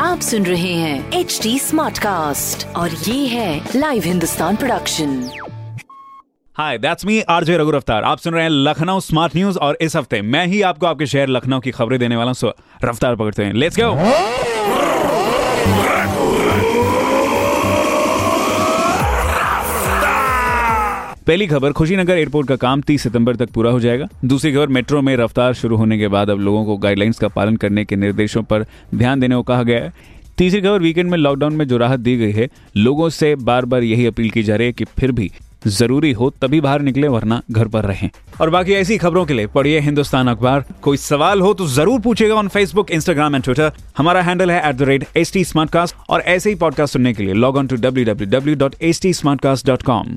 आप सुन रहे हैं एच डी स्मार्ट कास्ट और ये है live Hindustan production hi that's me RJ Raghu Raftaar आप सुन रहे हैं लखनऊ स्मार्ट न्यूज़ और इस हफ़्ते मैं ही आपको आपके शहर लखनऊ की खबरें देने वाला हूँ। रफ्तार पकड़ते हैं। लेट्स गो पहली खबर, खुशीनगर एयरपोर्ट का काम 30 सितंबर तक पूरा हो जाएगा। दूसरी खबर, मेट्रो में रफ्तार शुरू होने के बाद अब लोगों को गाइडलाइंस का पालन करने के निर्देशों पर ध्यान देने को कहा गया है। तीसरी खबर, वीकेंड में लॉकडाउन में जो राहत दी गई है, लोगों से बार बार यही अपील की जा रही है कि फिर भी ज़रूरी हो तभी बाहर निकले, वरना घर पर रहें। और बाकी ऐसी खबरों के लिए पढ़िए हिंदुस्तान अखबार। कोई सवाल हो तो ज़रूर पूछेगा on Facebook, Instagram and Twitter. हमारा हैंडल है at the rate H T और ऐसे ही पॉडकास्ट सुनने के लिए log on to W W W dot H T smart cast dot com